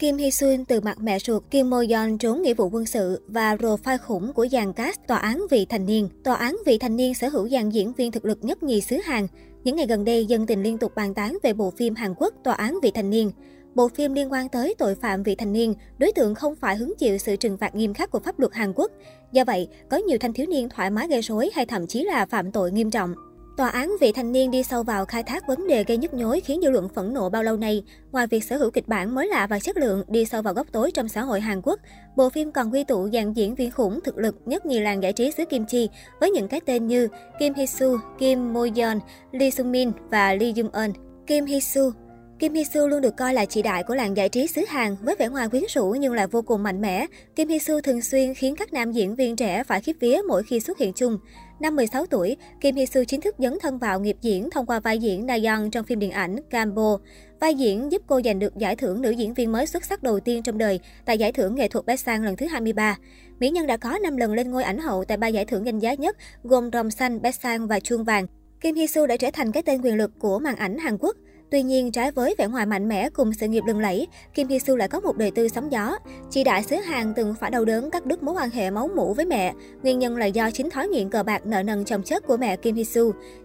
Kim Hee Sun từ mặt mẹ ruột Kim Mo Yeon trốn nghĩa vụ quân sự và profile khủng của dàn cast tòa án vị thành niên. Tòa án vị thành niên sở hữu dàn diễn viên thực lực nhất nhì xứ Hàn. Những ngày gần đây, dân tình liên tục bàn tán về bộ phim Hàn Quốc Tòa án vị thành niên. Bộ phim liên quan tới tội phạm vị thành niên, đối tượng không phải hứng chịu sự trừng phạt nghiêm khắc của pháp luật Hàn Quốc. Do vậy, có nhiều thanh thiếu niên thoải mái gây rối hay thậm chí là phạm tội nghiêm trọng. Tòa án vị thành niên đi sâu vào khai thác vấn đề gây nhức nhối khiến dư luận phẫn nộ bao lâu nay. Ngoài việc sở hữu kịch bản mới lạ và chất lượng, đi sâu vào góc tối trong xã hội Hàn Quốc, bộ phim còn quy tụ dàn diễn viên khủng thực lực nhất nhì làng giải trí xứ Kim Chi với những cái tên như Kim Hee Soo, Kim Mo Yeon, Lee Sung Min và Lee Jung Eun. Kim Hee Soo Kim Hee Soo luôn được coi là chị đại của làng giải trí xứ Hàn, với vẻ ngoài quyến rũ nhưng lại vô cùng mạnh mẽ. Kim Hee Soo thường xuyên khiến các nam diễn viên trẻ phải khiếp vía mỗi khi xuất hiện chung. Năm 16 tuổi, Kim Hee Soo chính thức dấn thân vào nghiệp diễn thông qua vai diễn Na Young trong phim điện ảnh Gambo. Vai diễn giúp cô giành được giải thưởng nữ diễn viên mới xuất sắc đầu tiên trong đời tại giải thưởng nghệ thuật Busan lần thứ 23. Mỹ Nhân đã có 5 lần lên ngôi ảnh hậu tại ba giải thưởng danh giá nhất gồm Rồng Xanh, Busan và Chuông Vàng. Kim Hee Soo đã trở thành cái tên quyền lực của màn ảnh Hàn Quốc. Tuy nhiên, trái với vẻ ngoài mạnh mẽ cùng sự nghiệp lừng lẫy, Kim Hee Soo lại có một đời tư sóng gió. Chị đại sứ Hàn từng phải đau đớn cắt đứt mối quan hệ máu mủ với mẹ. Nguyên nhân là do chính thói nghiện cờ bạc nợ nần chồng chất của mẹ Kim Hee Soo.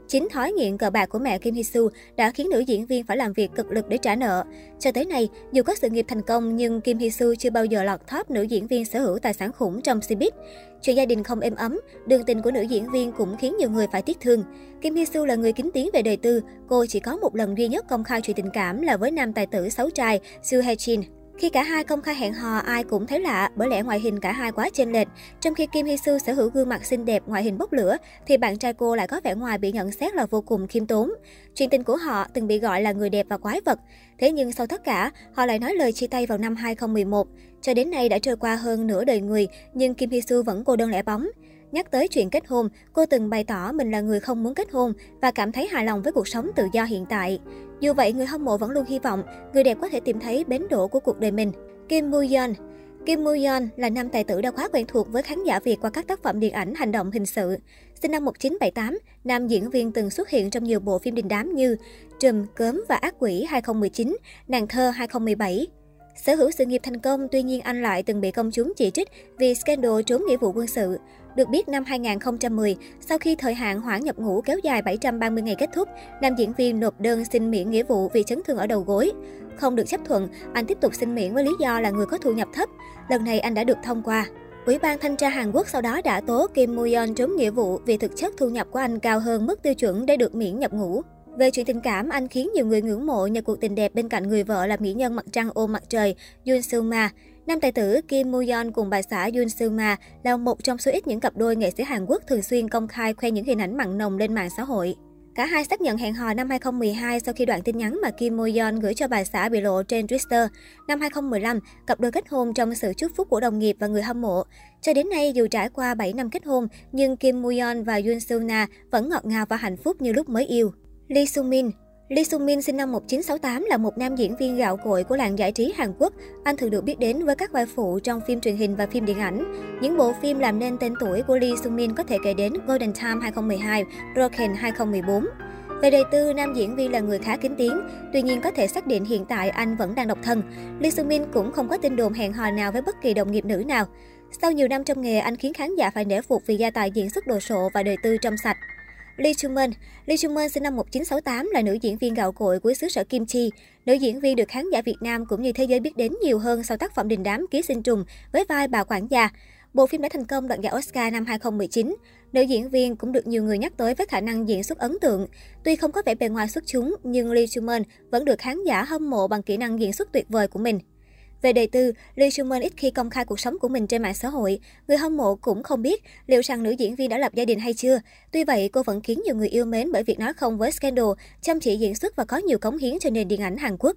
Chính thói nghiện cờ bạc của mẹ Kim Hee Soo đã khiến nữ diễn viên phải làm việc cực lực để trả nợ. Cho tới nay, dù có sự nghiệp thành công nhưng Kim Hee Soo chưa bao giờ lọt top nữ diễn viên sở hữu tài sản khủng trong showbiz. Chuyện gia đình không êm ấm, đường tình của nữ diễn viên cũng khiến nhiều người phải tiếc thương. Kim Hee Soo là người kính tiếng về đời tư, cô chỉ có một lần duy nhất công khai chuyện tình cảm là với nam tài tử xấu trai Soo Hye Jin. Khi cả hai công khai hẹn hò, ai cũng thấy lạ bởi lẽ ngoại hình cả hai quá chênh lệch. Trong khi Kim Hee Soo sở hữu gương mặt xinh đẹp, ngoại hình bốc lửa, thì bạn trai cô lại có vẻ ngoài bị nhận xét là vô cùng khiêm tốn. Chuyện tình của họ từng bị gọi là người đẹp và quái vật. Thế nhưng sau tất cả, họ lại nói lời chia tay vào năm 2011. Cho đến nay đã trôi qua hơn nửa đời người, nhưng Kim Hee Soo vẫn cô đơn lẻ bóng. Nhắc tới chuyện kết hôn, cô từng bày tỏ mình là người không muốn kết hôn và cảm thấy hài lòng với cuộc sống tự do hiện tại. Dù vậy, người hâm mộ vẫn luôn hy vọng người đẹp có thể tìm thấy bến đỗ của cuộc đời mình. Kim Moo Yeon Kim Moo Yeon là nam tài tử đã quá quen thuộc với khán giả Việt qua các tác phẩm điện ảnh hành động hình sự. Sinh năm 1978, nam diễn viên từng xuất hiện trong nhiều bộ phim đình đám như Trùm, Cớm và Ác Quỷ 2019, Nàng thơ 2017. Sở hữu sự nghiệp thành công, tuy nhiên anh lại từng bị công chúng chỉ trích vì scandal trốn nghĩa vụ quân sự. Được biết năm 2010, sau khi thời hạn hoãn nhập ngũ kéo dài 730 ngày kết thúc, nam diễn viên nộp đơn xin miễn nghĩa vụ vì chấn thương ở đầu gối. Không được chấp thuận, anh tiếp tục xin miễn với lý do là người có thu nhập thấp. Lần này anh đã được thông qua. Ủy ban thanh tra Hàn Quốc sau đó đã tố Kim Moo Yeon trốn nghĩa vụ vì thực chất thu nhập của anh cao hơn mức tiêu chuẩn để được miễn nhập ngũ. Về chuyện tình cảm, anh khiến nhiều người ngưỡng mộ nhờ cuộc tình đẹp bên cạnh người vợ là mỹ nhân mặt trăng ôm mặt trời Yoon Soo Ma. Nam tài tử Kim Moo Yeon cùng bà xã Yoon Soo Ma là một trong số ít những cặp đôi nghệ sĩ Hàn Quốc thường xuyên công khai khoe những hình ảnh mặn nồng lên mạng xã hội. Cả hai xác nhận hẹn hò năm 2012 sau khi đoạn tin nhắn mà Kim Mo Yeon gửi cho bà xã bị lộ trên Twitter. Năm 2015, cặp đôi kết hôn trong sự chúc phúc của đồng nghiệp và người hâm mộ. Cho đến nay, dù trải qua 7 năm kết hôn, nhưng Kim Mo Yeon và Yoon Soo Na vẫn ngọt ngào và hạnh phúc như lúc mới yêu. Lee Sung Min Lee Sung Min sinh năm 1968 là một nam diễn viên gạo cội của làng giải trí Hàn Quốc. Anh thường được biết đến với các vai phụ trong phim truyền hình và phim điện ảnh. Những bộ phim làm nên tên tuổi của Lee Sung Min có thể kể đến Golden Time 2012, Broken 2014. Về đời tư, nam diễn viên là người khá kín tiếng, tuy nhiên có thể xác định hiện tại anh vẫn đang độc thân. Lee Sung Min cũng không có tin đồn hẹn hò nào với bất kỳ đồng nghiệp nữ nào. Sau nhiều năm trong nghề, anh khiến khán giả phải nể phục vì gia tài diễn xuất đồ sộ và đời tư trong sạch. Lee Chung Min Lee Chung Min sinh năm 1968 là nữ diễn viên gạo cội của xứ sở Kim Chi. Nữ diễn viên được khán giả Việt Nam cũng như thế giới biết đến nhiều hơn sau tác phẩm đình đám Ký sinh trùng với vai bà quản gia. Bộ phim đã thành công đoạt giải Oscar năm 2019. Nữ diễn viên cũng được nhiều người nhắc tới với khả năng diễn xuất ấn tượng. Tuy không có vẻ bề ngoài xuất chúng, nhưng Lee Chung Min vẫn được khán giả hâm mộ bằng kỹ năng diễn xuất tuyệt vời của mình. Về đời tư, Lee Sung Min ít khi công khai cuộc sống của mình trên mạng xã hội. Người hâm mộ cũng không biết liệu rằng nữ diễn viên đã lập gia đình hay chưa. Tuy vậy, cô vẫn khiến nhiều người yêu mến bởi việc nói không với scandal, chăm chỉ diễn xuất và có nhiều cống hiến cho nền điện ảnh Hàn Quốc.